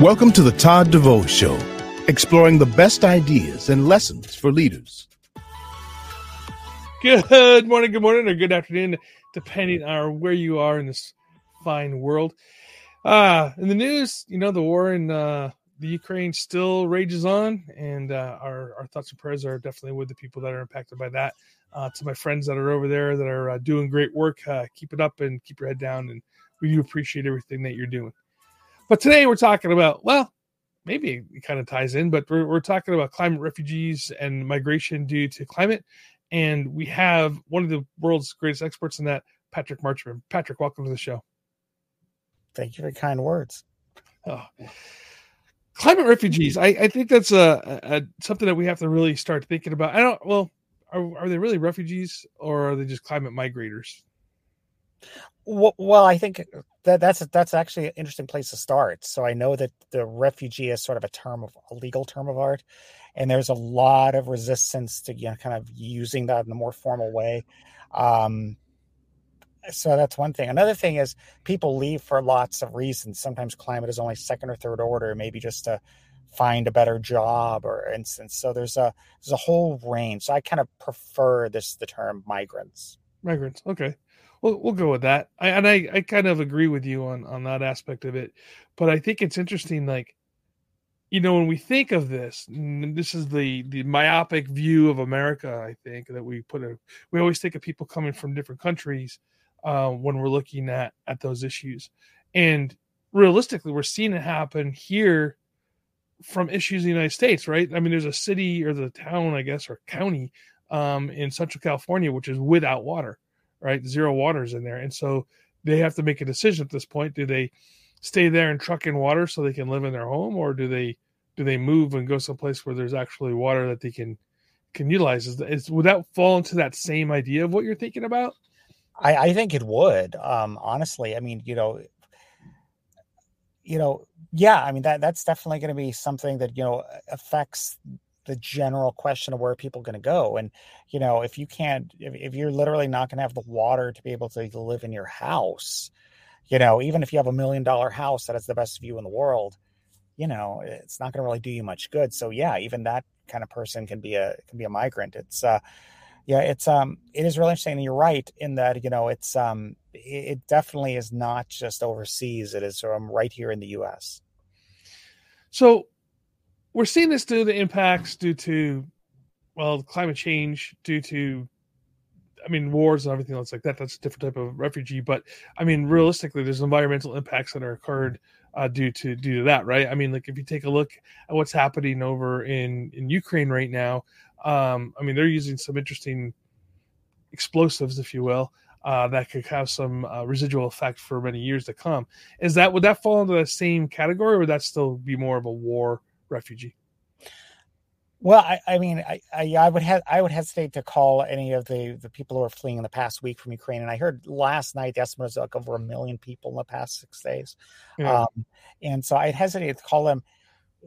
Welcome to the Todd DeVoe Show, exploring the best ideas and lessons for leaders. Good morning, good morning, or good afternoon, depending on where you are in this fine world. Uh, in the news, you know, the war in uh, the Ukraine still rages on, and uh, our, our thoughts and prayers are definitely with the people that are impacted by that. Uh, to my friends that are over there that are uh, doing great work, uh, keep it up and keep your head down. And we do appreciate everything that you're doing. But today we're talking about, well, maybe it kind of ties in, but we're, we're talking about climate refugees and migration due to climate. And we have one of the world's greatest experts in that, Patrick Marchman. Patrick, welcome to the show. Thank you for kind words. Oh. Climate refugees. I, I think that's a, a, something that we have to really start thinking about. I don't. Well, are, are they really refugees or are they just climate migrators? Well, I think that that's that's actually an interesting place to start. So I know that the refugee is sort of a term of a legal term of art, and there's a lot of resistance to you know kind of using that in a more formal way. Um, so that's one thing. Another thing is people leave for lots of reasons. Sometimes climate is only second or third order, maybe just to find a better job or instance. So there's a there's a whole range. So I kind of prefer this the term migrants. Migrants. Okay. We'll, we'll go with that. I, and I, I kind of agree with you on, on that aspect of it. But I think it's interesting, like, you know, when we think of this, this is the the myopic view of America. I think that we put a we always think of people coming from different countries uh, when we're looking at at those issues, and realistically, we're seeing it happen here from issues in the United States, right? I mean, there's a city or the town, I guess, or county um, in Central California which is without water, right? Zero waters in there, and so they have to make a decision at this point. Do they stay there and truck in water so they can live in their home, or do they do they move and go someplace where there's actually water that they can can utilize? Is, is would that fall into that same idea of what you're thinking about? I, I think it would. Um, honestly, I mean, you know, you know, yeah, I mean that that's definitely going to be something that you know affects the general question of where people going to go. And you know, if you can't, if, if you're literally not going to have the water to be able to live in your house, you know, even if you have a million dollar house that has the best view in the world, you know, it's not going to really do you much good. So yeah, even that kind of person can be a can be a migrant. It's uh, yeah, it's um, it is really interesting. And you're right in that you know it's um, it definitely is not just overseas. It is um, right here in the U.S. So we're seeing this due to impacts due to well climate change, due to I mean wars and everything else like that. That's a different type of refugee. But I mean realistically, there's environmental impacts that are occurred uh, due to due to that, right? I mean, like if you take a look at what's happening over in in Ukraine right now, um, I mean they're using some interesting explosives, if you will, uh, that could have some uh, residual effect for many years to come. Is that would that fall into the same category, or would that still be more of a war refugee? Well, I, I mean, I, I, I would have I would hesitate to call any of the the people who are fleeing in the past week from Ukraine. And I heard last night the estimate was like over a million people in the past six days. Yeah. Um, and so I'd hesitate to call them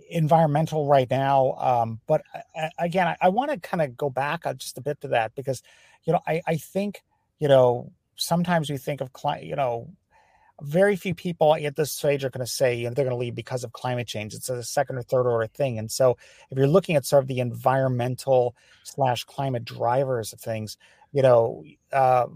environmental right now. Um, but I, again, I, I want to kind of go back just a bit to that because, you know, I, I think, you know, sometimes we think of, you know, very few people at this stage are going to say you know, they're going to leave because of climate change. It's a second or third order thing. And so if you're looking at sort of the environmental slash climate drivers of things, you know, uh,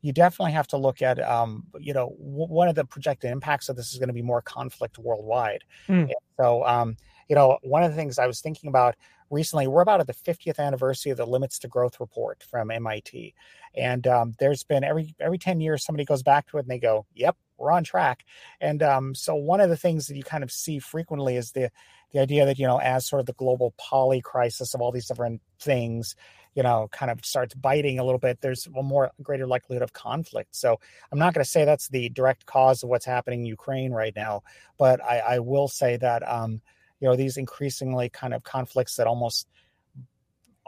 you definitely have to look at, um, you know, w- one of the projected impacts of this is going to be more conflict worldwide. Mm. So, um, you know, one of the things I was thinking about recently, we're about at the 50th anniversary of the Limits to Growth report from MIT, and um, there's been every every 10 years somebody goes back to it and they go, "Yep, we're on track." And um, so one of the things that you kind of see frequently is the the idea that you know, as sort of the global poly crisis of all these different things you know, kind of starts biting a little bit, there's a more greater likelihood of conflict. So I'm not going to say that's the direct cause of what's happening in Ukraine right now, but I, I will say that, um, you know, these increasingly kind of conflicts that almost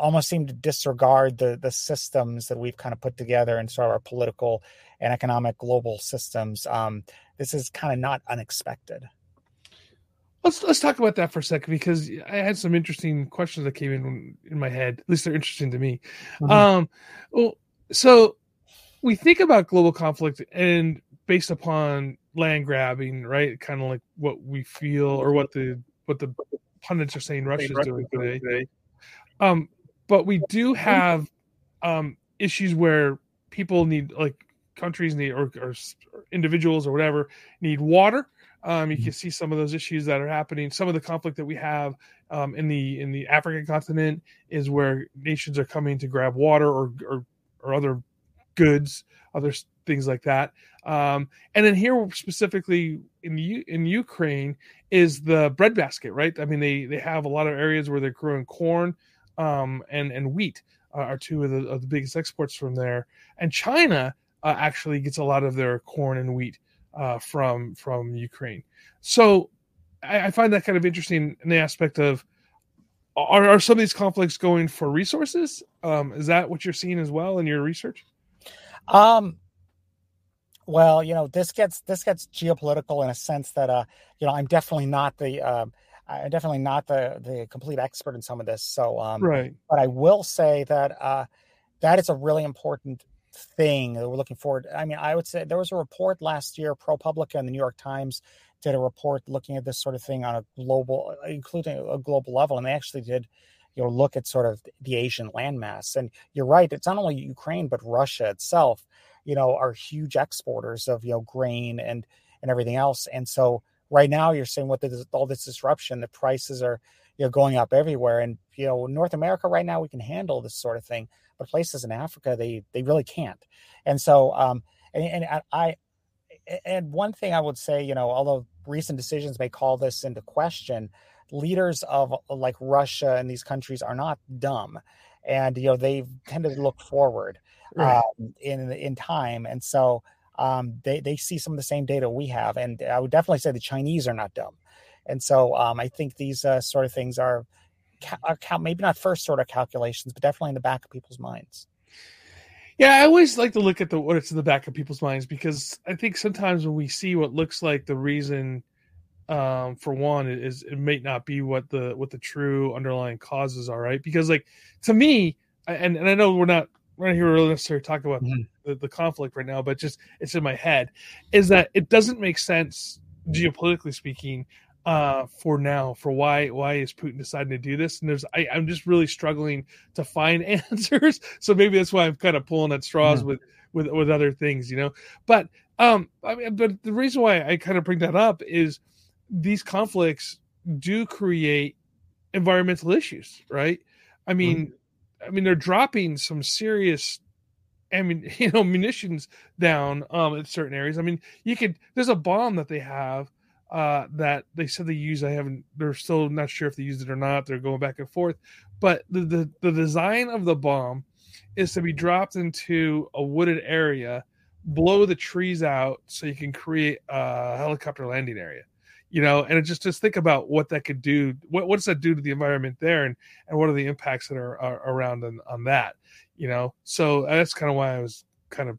almost seem to disregard the the systems that we've kind of put together and sort of our political and economic global systems. Um, this is kind of not unexpected. Let's let's talk about that for a second because I had some interesting questions that came in in my head. At least they're interesting to me. Mm-hmm. Um, well, so we think about global conflict, and based upon land grabbing, right? Kind of like what we feel or what the what the pundits are saying Russia's doing today. Um, but we do have um, issues where people need like countries need or, or individuals or whatever need water um, you mm-hmm. can see some of those issues that are happening. Some of the conflict that we have um, in the in the African continent is where nations are coming to grab water or or, or other goods, other things like that. Um, and then here specifically in the in Ukraine is the breadbasket, right? I mean, they they have a lot of areas where they're growing corn um, and and wheat are two of the, of the biggest exports from there. And China uh, actually gets a lot of their corn and wheat uh, from from Ukraine. So I, I, find that kind of interesting in the aspect of are, are some of these conflicts going for resources? Um, is that what you're seeing as well in your research? Um, well, you know, this gets this gets geopolitical in a sense that uh, you know, I'm definitely not the uh, I'm definitely not the the complete expert in some of this. So, um, right. But I will say that uh, that is a really important thing that we're looking forward. I mean, I would say there was a report last year, ProPublica and the New York Times did a report looking at this sort of thing on a global, including a global level, and they actually did, you know, look at sort of the Asian landmass. And you're right, it's not only Ukraine but Russia itself, you know, are huge exporters of you know grain and and everything else. And so right now, you're seeing with all this disruption, the prices are you know going up everywhere. And you know, North America right now we can handle this sort of thing but places in Africa they they really can't. And so um and, and I and one thing I would say, you know, although recent decisions may call this into question, leaders of like Russia and these countries are not dumb, and you know they've tended to look forward right. um, in in time, and so um, they they see some of the same data we have, and I would definitely say the Chinese are not dumb, and so um, I think these uh, sort of things are cal- maybe not first order calculations, but definitely in the back of people's minds. Yeah, I always like to look at the what's in the back of people's minds because I think sometimes when we see what looks like the reason um, for one is it may not be what the what the true underlying causes are, right? Because like to me, and and I know we're not we're not here really necessarily talk about mm-hmm. the, the conflict right now, but just it's in my head is that it doesn't make sense geopolitically speaking uh for now for why why is putin deciding to do this and there's I, i'm just really struggling to find answers so maybe that's why i'm kind of pulling at straws yeah. with with with other things you know but um i mean but the reason why i kind of bring that up is these conflicts do create environmental issues right i mean mm-hmm. I mean they're dropping some serious I mean, you know, munitions down um, in certain areas. I mean, you could. There's a bomb that they have uh, that they said they use. I haven't. They're still not sure if they used it or not. They're going back and forth. But the the, the design of the bomb is to be dropped into a wooded area, blow the trees out, so you can create a helicopter landing area. You know, and just just think about what that could do. What what does that do to the environment there, and and what are the impacts that are, are around on, on that? You know, so that's kind of why I was kind of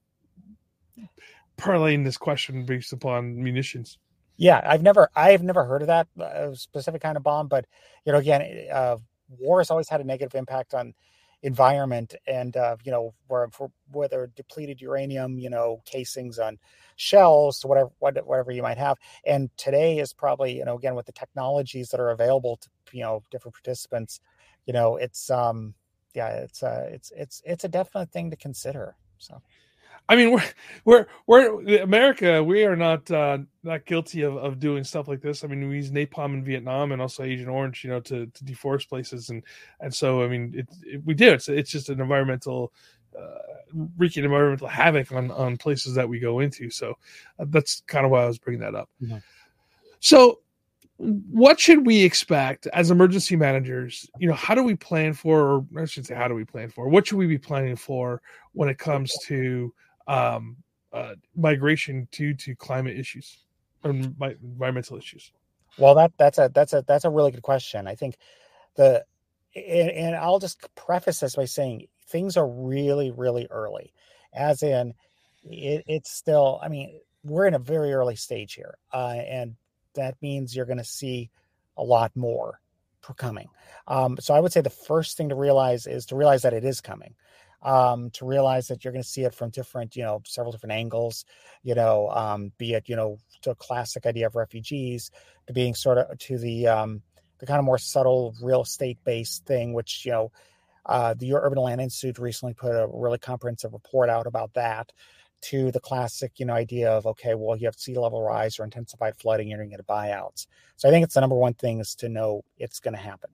parlaying this question based upon munitions. Yeah, I've never I've never heard of that uh, specific kind of bomb, but you know, again, uh, war has always had a negative impact on environment, and uh, you know, where for whether depleted uranium, you know, casings on shells, whatever whatever you might have, and today is probably you know again with the technologies that are available to you know different participants, you know, it's um yeah, it's uh it's it's it's a definite thing to consider. So. I mean, we're we're we're America. We are not uh, not guilty of, of doing stuff like this. I mean, we use napalm in Vietnam and also Agent Orange, you know, to, to deforest places, and and so I mean, it, it, we do. It's it's just an environmental uh, wreaking environmental havoc on on places that we go into. So uh, that's kind of why I was bringing that up. Mm-hmm. So what should we expect as emergency managers you know how do we plan for or i should say how do we plan for what should we be planning for when it comes to um, uh, migration due to climate issues or environmental issues? Well, that that's a that's a that's a really good question. I think the and, and I'll just preface this by saying things are really really early, as in it, it's still. I mean, we're in a very early stage here, uh, and that means you're going to see a lot more coming. Um, so I would say the first thing to realize is to realize that it is coming. Um, to realize that you're going to see it from different, you know, several different angles, you know, um, be it, you know, to a classic idea of refugees to being sort of to the, um, the kind of more subtle real estate based thing, which, you know, uh, the Urban Land Institute recently put a really comprehensive report out about that to the classic, you know, idea of okay, well, you have sea level rise or intensified flooding, you're going to get buyouts. So I think it's the number one thing is to know it's going to happen.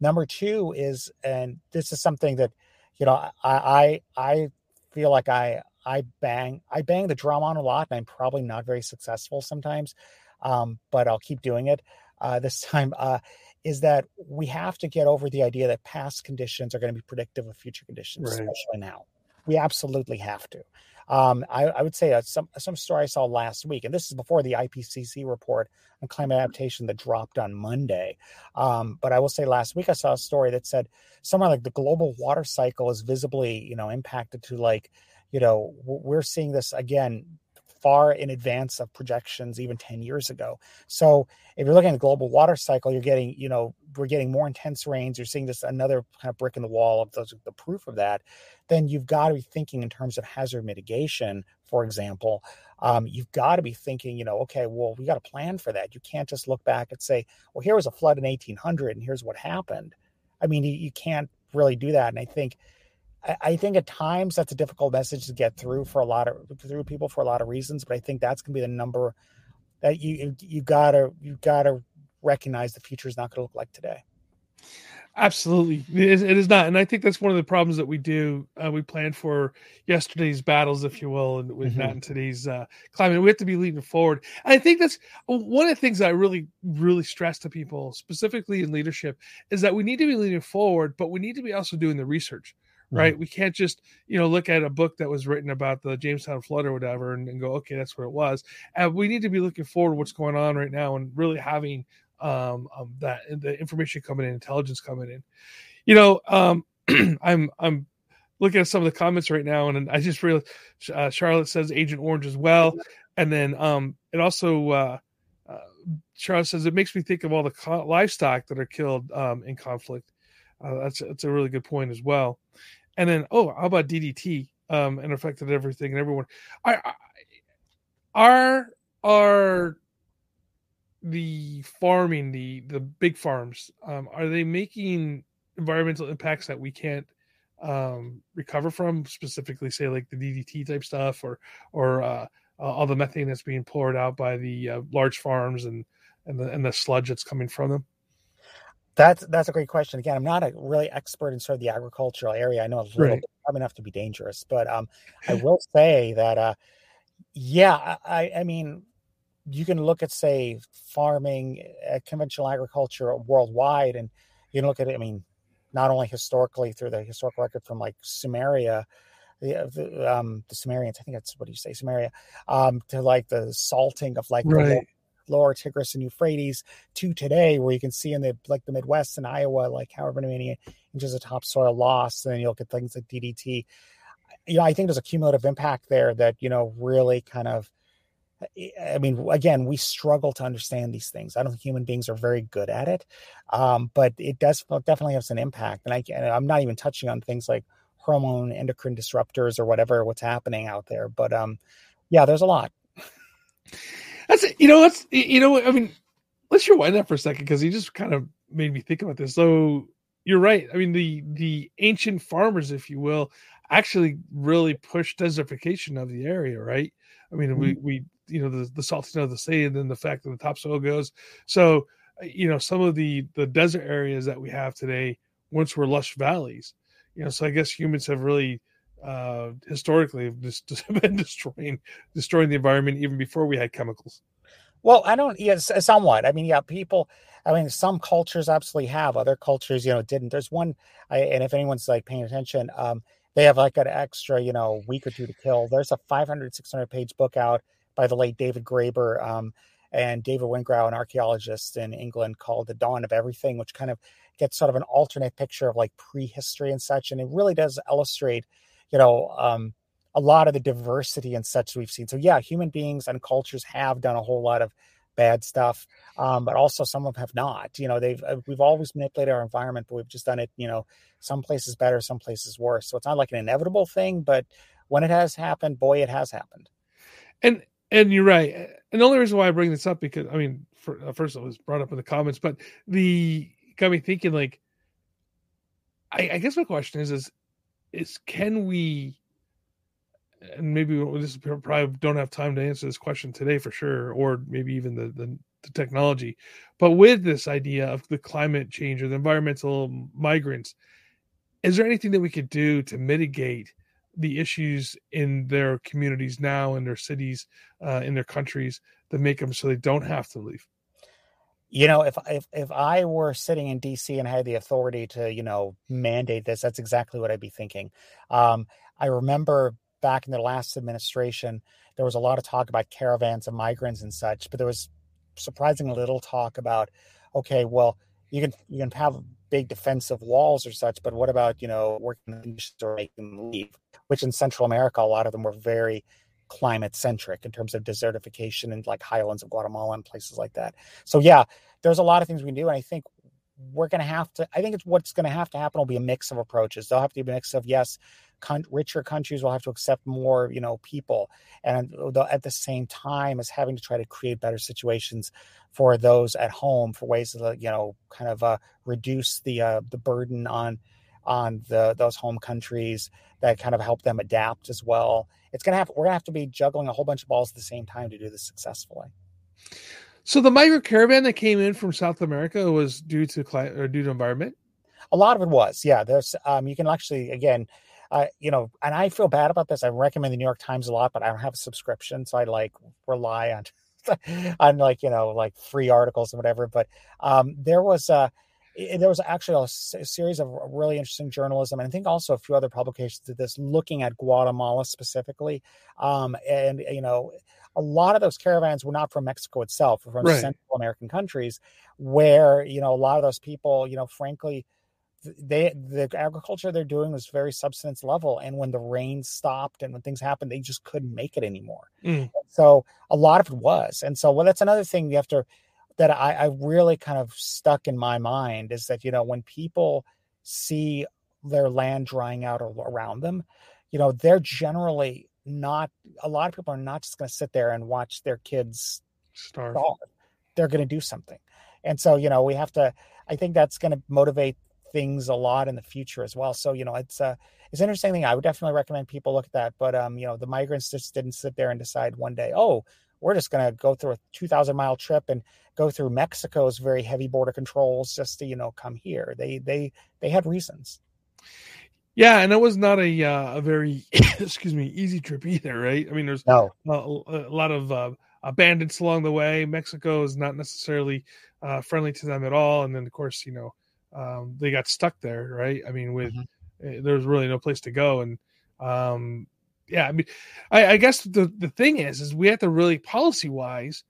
Number two is, and this is something that, you know, I I, I feel like I I bang I bang the drum on a lot, and I'm probably not very successful sometimes, um, but I'll keep doing it. Uh, this time uh, is that we have to get over the idea that past conditions are going to be predictive of future conditions, right. especially now. We absolutely have to. Um, I, I, would say uh, some some story I saw last week, and this is before the IPCC report on climate adaptation that dropped on Monday. Um, but I will say last week I saw a story that said somewhere like the global water cycle is visibly, you know, impacted to like, you know, we're seeing this again far in advance of projections even 10 years ago. So if you're looking at the global water cycle, you're getting, you know, we're getting more intense rains. You're seeing this another kind of brick in the wall of those, the proof of that. Then you've got to be thinking in terms of hazard mitigation, for example. Um, you've got to be thinking, you know, okay, well, we got to plan for that. You can't just look back and say, well, here was a flood in 1800 and here's what happened. I mean, you, you can't really do that. And I think I, think at times that's a difficult message to get through for a lot of through people for a lot of reasons. But I think that's going to be the number that you you gotta you gotta recognize the future is not going to look like today. Absolutely, it is, not, and I think that's one of the problems that we do. Uh, we plan for yesterday's battles, if you will, and with mm-hmm. that in today's uh, climate, we have to be leading forward. And I think that's one of the things that I really, really stress to people, specifically in leadership, is that we need to be leading forward, but we need to be also doing the research right? Mm-hmm. We can't just, you know, look at a book that was written about the Jamestown flood or whatever and, and go, okay, that's what it was. And we need to be looking forward to what's going on right now and really having um, um that the information coming in, intelligence coming in. You know, um, I'm I'm looking at some of the comments right now, and I just realized uh, Charlotte says Agent Orange as well, and then um, it also uh, uh, Charlotte says it makes me think of all the co- livestock that are killed um, in conflict. Uh, that's that's a really good point as well. And then, oh, how about DDT? Um, and affected everything and everyone. I, I are are the farming the the big farms um, are they making environmental impacts that we can't um, recover from specifically say like the ddt type stuff or or uh, all the methane that's being poured out by the uh, large farms and and the and the sludge that's coming from them that's that's a great question. Again, I'm not a really expert in sort of the agricultural area. I know a little right. bit, probably enough to be dangerous, but um, I will say that uh, yeah, I, I mean, you can look at say farming, uh, conventional agriculture worldwide, and you can look at it. I mean, not only historically through the historical record from like Sumeria, the, the, um, the Sumerians, I think that's what do you say, Sumeria, um, to like the salting of like right. Lower Tigris and Euphrates to today, where you can see in the like the Midwest and Iowa, like however many inches of topsoil lost, and then you'll get things like DDT. You know, I think there's a cumulative impact there that you know really kind of. I mean, again, we struggle to understand these things. I don't think human beings are very good at it, um, but it does definitely has an impact. And I, I'm not even touching on things like hormone endocrine disruptors or whatever what's happening out there. But um, yeah, there's a lot. That's you know what's you know I mean let's rewind that for a second because he just kind of made me think about this. So you're right. I mean the the ancient farmers, if you will, actually really pushed desertification of the area, right? I mean mm-hmm. we we you know the the salting of the sea and then the fact that the topsoil goes. So you know some of the the desert areas that we have today once were lush valleys. You know, so I guess humans have really uh, historically just been destroying destroying the environment even before we had chemicals. Well, I don't. Yes, somewhat. I mean, yeah, people. I mean, some cultures absolutely have. Other cultures, you know, didn't. There's one, I, and if anyone's like paying attention, um, they have like an extra, you know, week or two to kill. There's a 500, 600 page book out by the late David Graeber um, and David Wengrow, an archaeologist in England, called "The Dawn of Everything," which kind of gets sort of an alternate picture of like prehistory and such, and it really does illustrate you know, um, a lot of the diversity and such we've seen. So yeah, human beings and cultures have done a whole lot of bad stuff. Um, but also some of them have not. You know, they've uh, we've always manipulated our environment, but we've just done it. You know, some places better, some places worse. So it's not like an inevitable thing, but when it has happened, boy, it has happened. And and you're right. And the only reason why I bring this up because I mean, for, uh, first it was brought up in the comments, but the got me thinking. Like, I, I guess my question is, is is can we? And maybe just probably don't have time to answer this question today for sure, or maybe even the, the the technology. But with this idea of the climate change or the environmental migrants, is there anything that we could do to mitigate the issues in their communities now, in their cities, uh, in their countries that make them so they don't have to leave? You know, if if if I were sitting in DC and had the authority to, you know, mandate this, that's exactly what I'd be thinking. Um, I remember back in the last administration, there was a lot of talk about caravans of migrants and such, but there was surprisingly little talk about, okay, well, you can you can have big defensive walls or such, but what about you know working or making them leave? Which in Central America, a lot of them were very climate centric in terms of desertification and like highlands of Guatemala and places like that. So yeah, there's a lot of things we can do, and I think we're going to have to. I think it's what's going to have to happen will be a mix of approaches. There'll have to be a mix of yes, con- richer countries will have to accept more, you know, people, and at the same time as having to try to create better situations for those at home for ways to, you know, kind of uh, reduce the uh, the burden on on the those home countries that kind of help them adapt as well. It's gonna have we're gonna have to be juggling a whole bunch of balls at the same time to do this successfully. So the migrant caravan that came in from South America was due to climate or due to environment. A lot of it was, yeah. There's um, you can actually again uh, you know, and I feel bad about this. I recommend the New York Times a lot, but I don't have a subscription, so I like rely on on like you know like free articles and whatever. But um, there was a there was actually a, series of really interesting journalism, and I think also a few other publications did this, looking at Guatemala specifically, um, and you know. A lot of those caravans were not from Mexico itself, from right. Central American countries, where you know a lot of those people, you know, frankly, they the agriculture they're doing was very subsistence level and when the rain stopped and when things happened they just couldn't make it anymore mm. so a lot of it was and so well that's another thing you have to that I, I really kind of stuck in my mind is that you know when people see their land drying out around them you know they're generally not a lot of people are not just going to sit there and watch their kids starve they're going to do something and so you know we have to i think that's going to motivate things a lot in the future as well. So you know, it's a, it's an interesting thing. I would definitely recommend people look at that. But um, you know, the migrants just didn't sit there and decide one day, oh, we're just going to go through a 2,000 mile trip and go through Mexico's very heavy border controls just to you know come here. They they they had reasons. Yeah, and it was not a uh, a very excuse me easy trip either, right? I mean, there's no. a, a lot of uh, bandits along the way. Mexico is not necessarily uh, friendly to them at all, and then of course, you know, um, they got stuck there, right? I mean, with mm-hmm. there was really no place to go, and um, yeah, I mean, I, I guess the the thing is, is we have to really policy wise,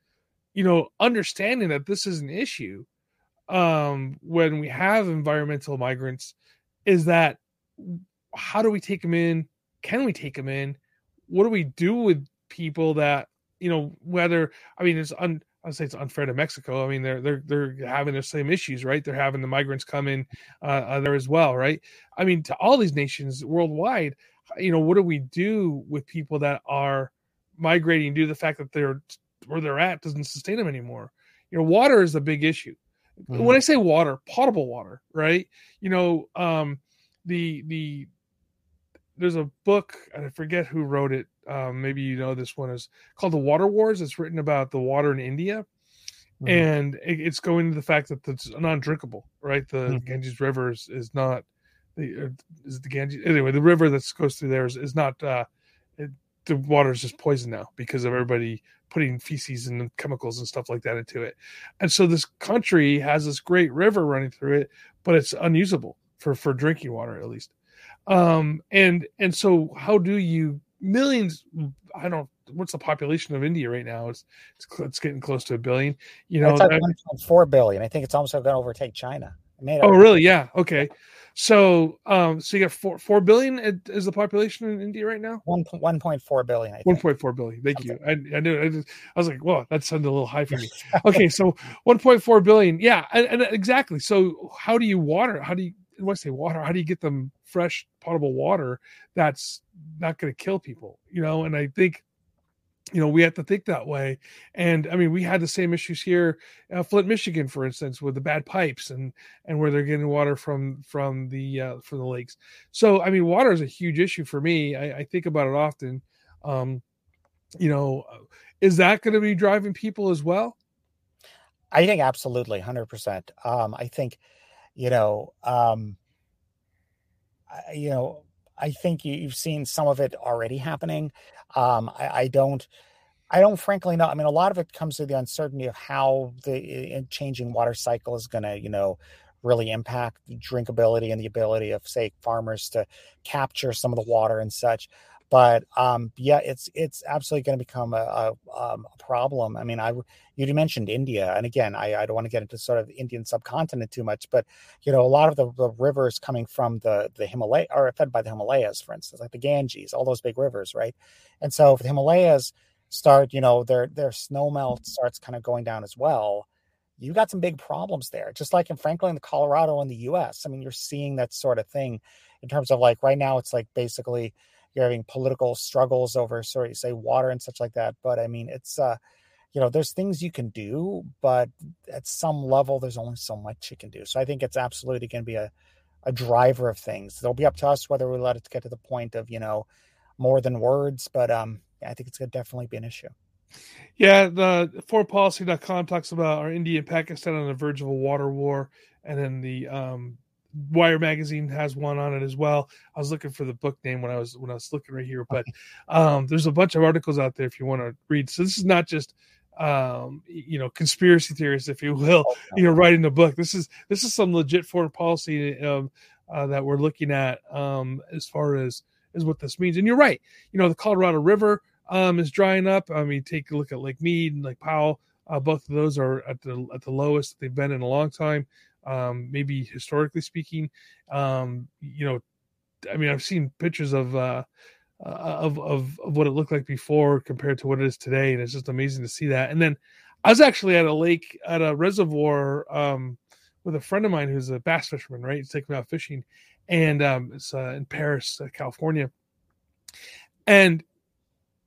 you know, understanding that this is an issue um, when we have environmental migrants, is that how do we take them in? Can we take them in? What do we do with people that you know whether I mean it's un, I say it's unfair to Mexico. I mean, they're they're they're having the same issues, right? They're having the migrants come in uh, uh, there as well, right? I mean, to all these nations worldwide, you know, what do we do with people that are migrating due to the fact that they're where they're at doesn't sustain them anymore? You know, water is a big issue. Mm-hmm. When I say water, potable water, right? You know, um, the the there's a book, and I forget who wrote it um, maybe you know this one is called the Water Wars. It's written about the water in India, mm-hmm. and it, it's going to the fact that it's non-drinkable. Right, the mm-hmm. Ganges River is, is not the uh, is the Ganges anyway. The river that goes through there is, is not. Uh, it, the water is just poison now because of everybody putting feces and chemicals and stuff like that into it. And so this country has this great river running through it, but it's unusable for for drinking water at least. Um, and and so how do you millions. I don't. What's the population of India right now? It's it's, it's getting close to a billion. You know, it's like one point four billion. I think it's almost going to overtake China. oh, really? Yeah. Okay. So, um, so you got four four billion is the population in India right now. One one point four billion. One point four billion. Thank you. I, I knew. I, just, I was like, well, that sounded a little high for me. okay, so one point four billion. Yeah, and, and, exactly. So, how do you water? How do you? When I say water, how do you get them fresh, potable water that's not going to kill people? You know, and I think you know we have to think that way. And i mean we had the same issues here uh, flint michigan for instance with the bad pipes and and where they're getting water from from the uh, from the lakes. So i mean water is a huge issue for me. I, I think about it often. Um you know is that going to be driving people as well? I think absolutely 100% um i think you know um you know I think you've seen some of it already happening. Um, I, I, don't, I don't frankly know. I mean, a lot of it comes to the uncertainty of how the changing water cycle is going to, you know, really impact drinkability and the ability of, say, farmers to capture some of the water and such. But um, yeah, it's it's absolutely going to become a, a, um, a, problem. I mean, I you mentioned India, and again, I, I don't want to get into sort of the Indian subcontinent too much, but you know, a lot of the, the rivers coming from the the Himalaya are fed by the Himalayas, for instance, like the Ganges, all those big rivers, right? And so, if the Himalayas start, you know, their their snow melt starts kind of going down as well, you got some big problems there. Just like in Franklin, the Colorado, in the U.S. I mean, you're seeing that sort of thing in terms of like right now, it's like basically you're having political struggles over sorry say water and such like that. But I mean, it's uh, you know, there's things you can do, but at some level, there's only so much you can do. So I think it's absolutely going to be a a driver of things. It'll be up to us whether we let it get to the point of you know more than words, but um, I think it's going to definitely be an issue. Yeah, the foreignpolicy.com talks about our India and Pakistan on the verge of a water war, and then the um, Wire magazine has one on it as well. I was looking for the book name when I was when I was looking right here, but um, there's a bunch of articles out there if you want to read. So this is not just um, you know conspiracy theorists, if you will, you know, writing the book. This is this is some legit foreign policy um, uh, that we're looking at um, as far as is what this means. And you're right. You know, the Colorado River um, is drying up. I mean, take a look at Lake Mead and Lake Powell. Uh, both of those are at the at the lowest they've been in a long time um, maybe historically speaking. Um, you know, I mean, I've seen pictures of, uh, uh, of of of what it looked like before compared to what it is today, and it's just amazing to see that. And then I was actually at a lake at a reservoir um, with a friend of mine who's a bass fisherman. Right, he's taking me out fishing, and um, it's uh, in Perris, uh, California, and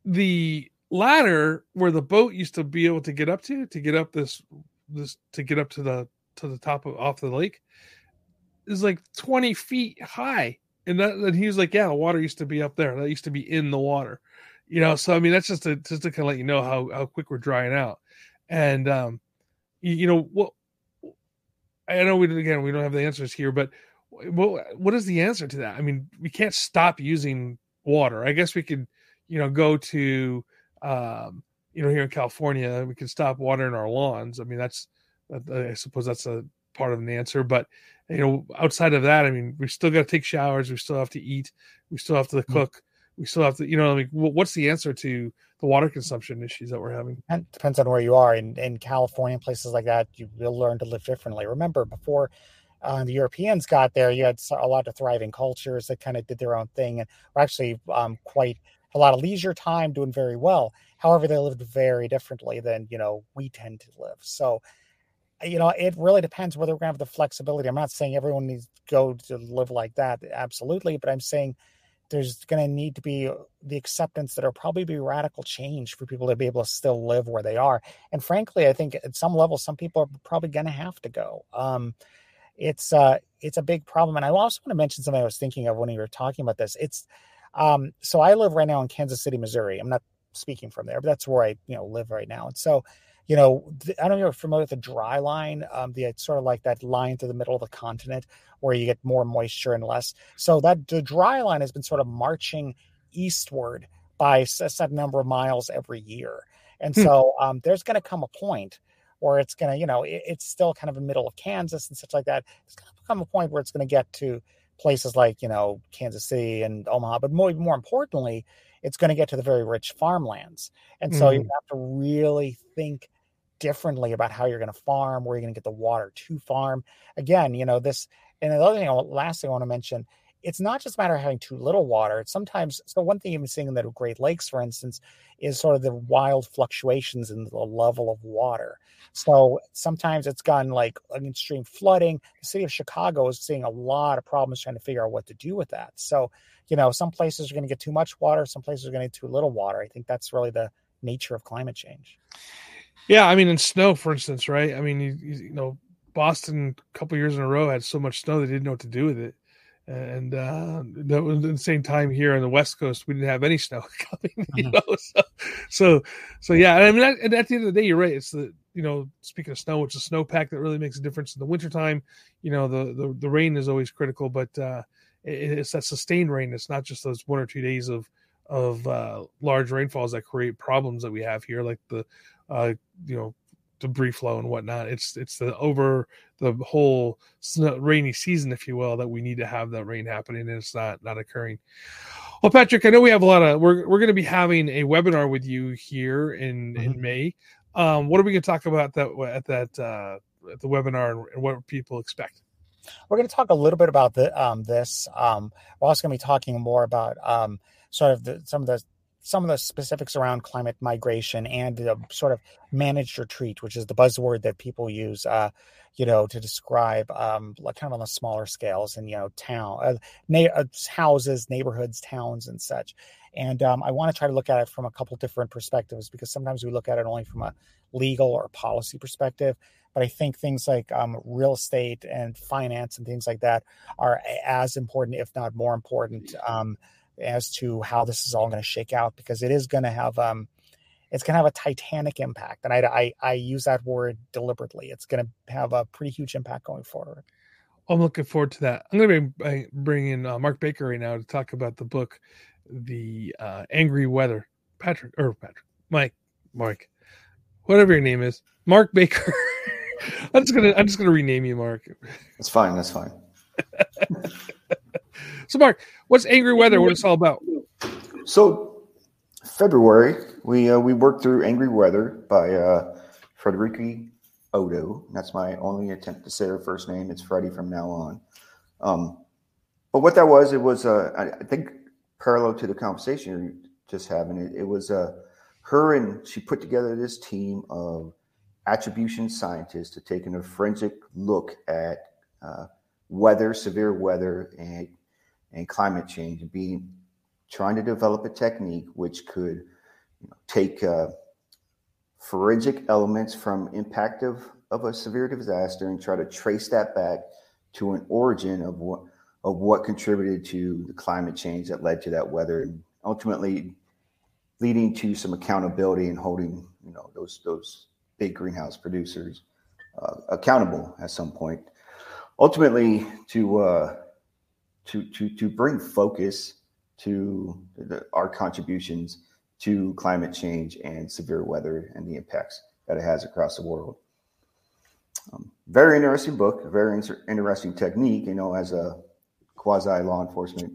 the ladder where the boat used to be able to get up to to get up this this to get up to the to the top of off the lake is like 20 feet high. And that and he was like, Yeah, the water used to be up there. That used to be in the water. You know, so I mean that's just to just to kind of let you know how how quick we're drying out. And um you, you know what I know we again we don't have the answers here, but what what is the answer to that? I mean, we can't stop using water. I guess we could, you know, go to um, you know, here in California, we can stop watering our lawns. I mean, that's I suppose that's a part of an answer. But you know, outside of that, I mean, we still got to take showers. We still have to eat. We still have to mm-hmm. cook. We still have to, you know, I mean, what's the answer to the water consumption issues that we're having? It depends on where you are. In in California, places like that, you will learn to live differently. Remember, before uh, the Europeans got there, you had a lot of thriving cultures that kind of did their own thing and were actually um, quite a lot of leisure time, doing very well. However, they lived very differently than you know we tend to live. So you know, it really depends whether we're going to have the flexibility. I'm not saying everyone needs to go to live like that, absolutely, but I'm saying there's going to need to be the acceptance that there'll probably be radical change for people to be able to still live where they are. And frankly, I think at some level, some people are probably going to have to go. Um, it's uh, it's a big problem, and I also want to mention something I was thinking of when you were talking about this. It's um, so I live right now in Kansas City, Missouri. I'm not speaking from there, but that's where I you know live right now, and so you know, I don't know if you're familiar with the dry line. Um, the it's sort of like that line through the middle of the continent where you get more moisture and less. So that the dry line has been sort of marching eastward by a set number of miles every year. And hmm. so um, there's going to come a point where it's going to, you know, it, it's still kind of in the middle of Kansas and such like that. It's going to come a point where it's going to get to places like, you know, Kansas City and Omaha. But more, more importantly, it's going to get to the very rich farmlands. And so mm. you have to really think differently about how you're going to farm, where you're going to get the water to farm. Again, you know, this And the other thing, last thing I want to mention, it's not just a matter of having too little water. It's sometimes so one thing you've been seeing in the Great Lakes, for instance, is sort of the wild fluctuations in the level of water. So sometimes it's gotten like extreme flooding. The city of Chicago is seeing a lot of problems trying to figure out what to do with that. So, you know, some places are going to get too much water, some places are going to get too little water. I think that's really the nature of climate change. Yeah, I mean, in snow, for instance, right? I mean, you, you know, Boston a couple years in a row had so much snow they didn't know what to do with it and uh, that was at the same time here on the west coast we didn't have any snow coming you mm-hmm. know so, so so yeah i mean and at the end of the day you're right it's the you know speaking of snow it's a snowpack that really makes a difference in the wintertime you know the the, the rain is always critical but uh it, it's that sustained rain it's not just those one or two days of of uh large rainfalls that create problems that we have here like the uh you know debris flow and whatnot. It's it's the over the whole snow, rainy season, if you will, that we need to have that rain happening, and it's not not occurring. Well, Patrick, I know we have a lot of we're we're going to be having a webinar with you here in mm-hmm. in May. Um, what are we going to talk about that at that uh, at the webinar and, what people expect? We're going to talk a little bit about the, um, this. Um, we're also going to be talking more about um, sort of the, some of the some of the specifics around climate migration and the sort of managed retreat, which is the buzzword that people use, uh, you know, to describe um, kind of on the smaller scales and you know, town, uh, na- uh, houses, neighborhoods, towns, and such. And um, I want to try to look at it from a couple different perspectives because sometimes we look at it only from a legal or policy perspective. But I think things like um, real estate and finance and things like that are as important, if not more important. As to how this is all going to shake out because it is going to have um, it's going to have a titanic impact, and I, I, I use that word deliberately. It's going to have a pretty huge impact going forward. I'm looking forward to that. I'm going to be bringing uh, Mark Baker right now to talk about the book, The uh, Angry Weather. Patrick or Patrick, Mike, Mike, whatever your name is, Mark Baker. I'm just gonna I'm just gonna rename you Mark. That's fine. That's fine. So, Mark, what's Angry Weather? What it's all about? So, February, we uh, we worked through Angry Weather by uh, Frederica Otto. That's my only attempt to say her first name. It's Freddie from now on. Um, but what that was, it was, uh, I, I think, parallel to the conversation you're just having. It, it was uh, her and she put together this team of attribution scientists to take a forensic look at uh, weather, severe weather, and and climate change and being trying to develop a technique which could you know, take uh, forensic elements from impact of, of a severe disaster and try to trace that back to an origin of what of what contributed to the climate change that led to that weather and ultimately leading to some accountability and holding you know those those big greenhouse producers uh, accountable at some point. Ultimately to uh, to to to bring focus to the, our contributions to climate change and severe weather and the impacts that it has across the world. Um, very interesting book, very inter- interesting technique. You know, as a quasi law enforcement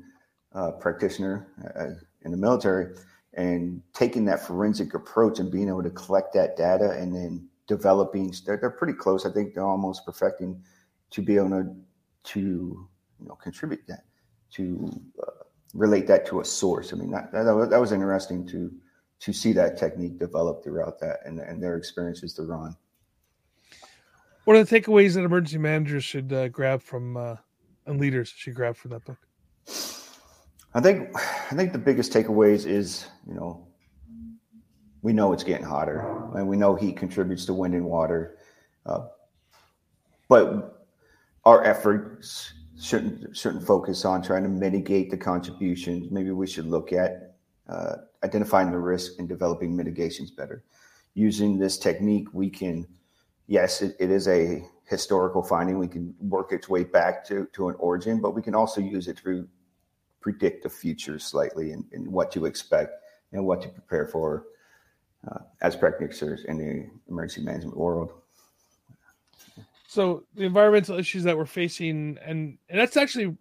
uh, practitioner uh, in the military, and taking that forensic approach and being able to collect that data and then developing, they're, they're pretty close. I think they're almost perfecting to be able to to you know contribute that to uh, relate that to a source. I mean, that, that, was, that was interesting to to see that technique develop throughout that and, and their experiences to run. What are the takeaways that emergency managers should uh, grab from uh, and leaders should grab from that book? I think I think the biggest takeaways is you know we know it's getting hotter and we know heat contributes to wind and water, uh, but our efforts shouldn't shouldn't focus on trying to mitigate the contributions. Maybe we should look at uh, identifying the risk and developing mitigations better. Using this technique, we can, yes, it, it is a historical finding. We can work its way back to, to an origin, but we can also use it to predict the future slightly and, and what to expect and what to prepare for uh, as practitioners in the emergency management world. So the environmental issues that we're facing, and and that's actually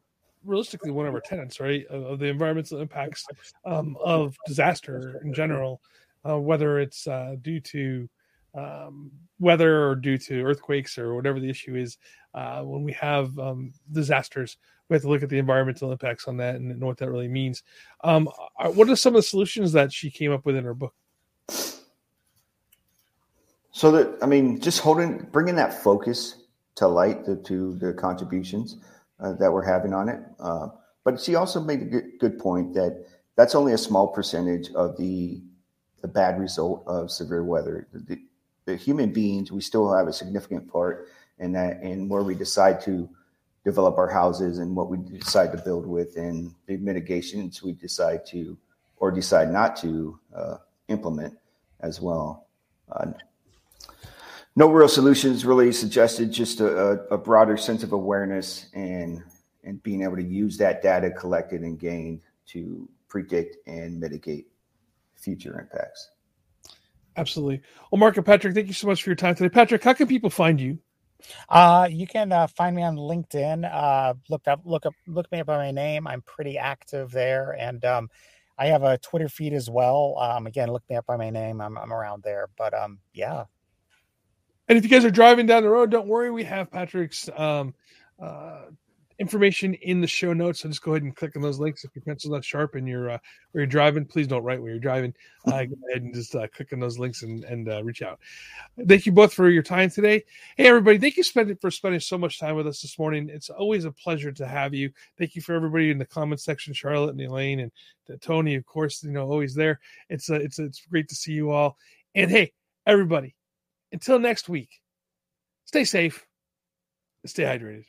realistically one of our tenants, right? Of, the environmental impacts um, of disaster in general, uh, whether it's uh, due to um, weather or due to earthquakes or whatever the issue is, uh, when we have um, disasters, we have to look at the environmental impacts on that and know what that really means. Um, uh, what are some of the solutions that she came up with in her book? So that I mean, just holding, bringing that focus to light the, to the contributions uh, that we're having on it. Uh, but she also made a good, good point that that's only a small percentage of the the bad result of severe weather. The, the human beings, we still have a significant part in that, in where we decide to develop our houses and what we decide to build with, and the mitigations we decide to or decide not to uh, implement as well. Uh, no real solutions really suggested, just a, a, broader sense of awareness and and being able to use that data collected and gained to predict and mitigate future impacts. Absolutely. Well, Mark and Patrick, thank you so much for your time today. Patrick, how can people find you? Uh, you can uh, find me on LinkedIn. Uh, look up, look up, look me up by my name. I'm pretty active there, and um, I have a Twitter feed as well. Um, again, look me up by my name. I'm, I'm around there. But um, yeah. And if you guys are driving down the road, don't worry. We have Patrick's um, uh, information in the show notes. So just go ahead and click on those links. If your pencil's not sharp and you're uh, where you're driving, please don't write where you're driving. Uh, go ahead and just uh, click on those links and, and uh, reach out. Thank you both for your time today. Hey, everybody. Thank you for spending so much time with us this morning. It's always a pleasure to have you. Thank you for everybody in the comment section, Charlotte and Elaine and Tony, of course, you know, always there. It's, uh, it's, it's great to see you all. And hey, everybody, until next week, stay safe, stay hydrated.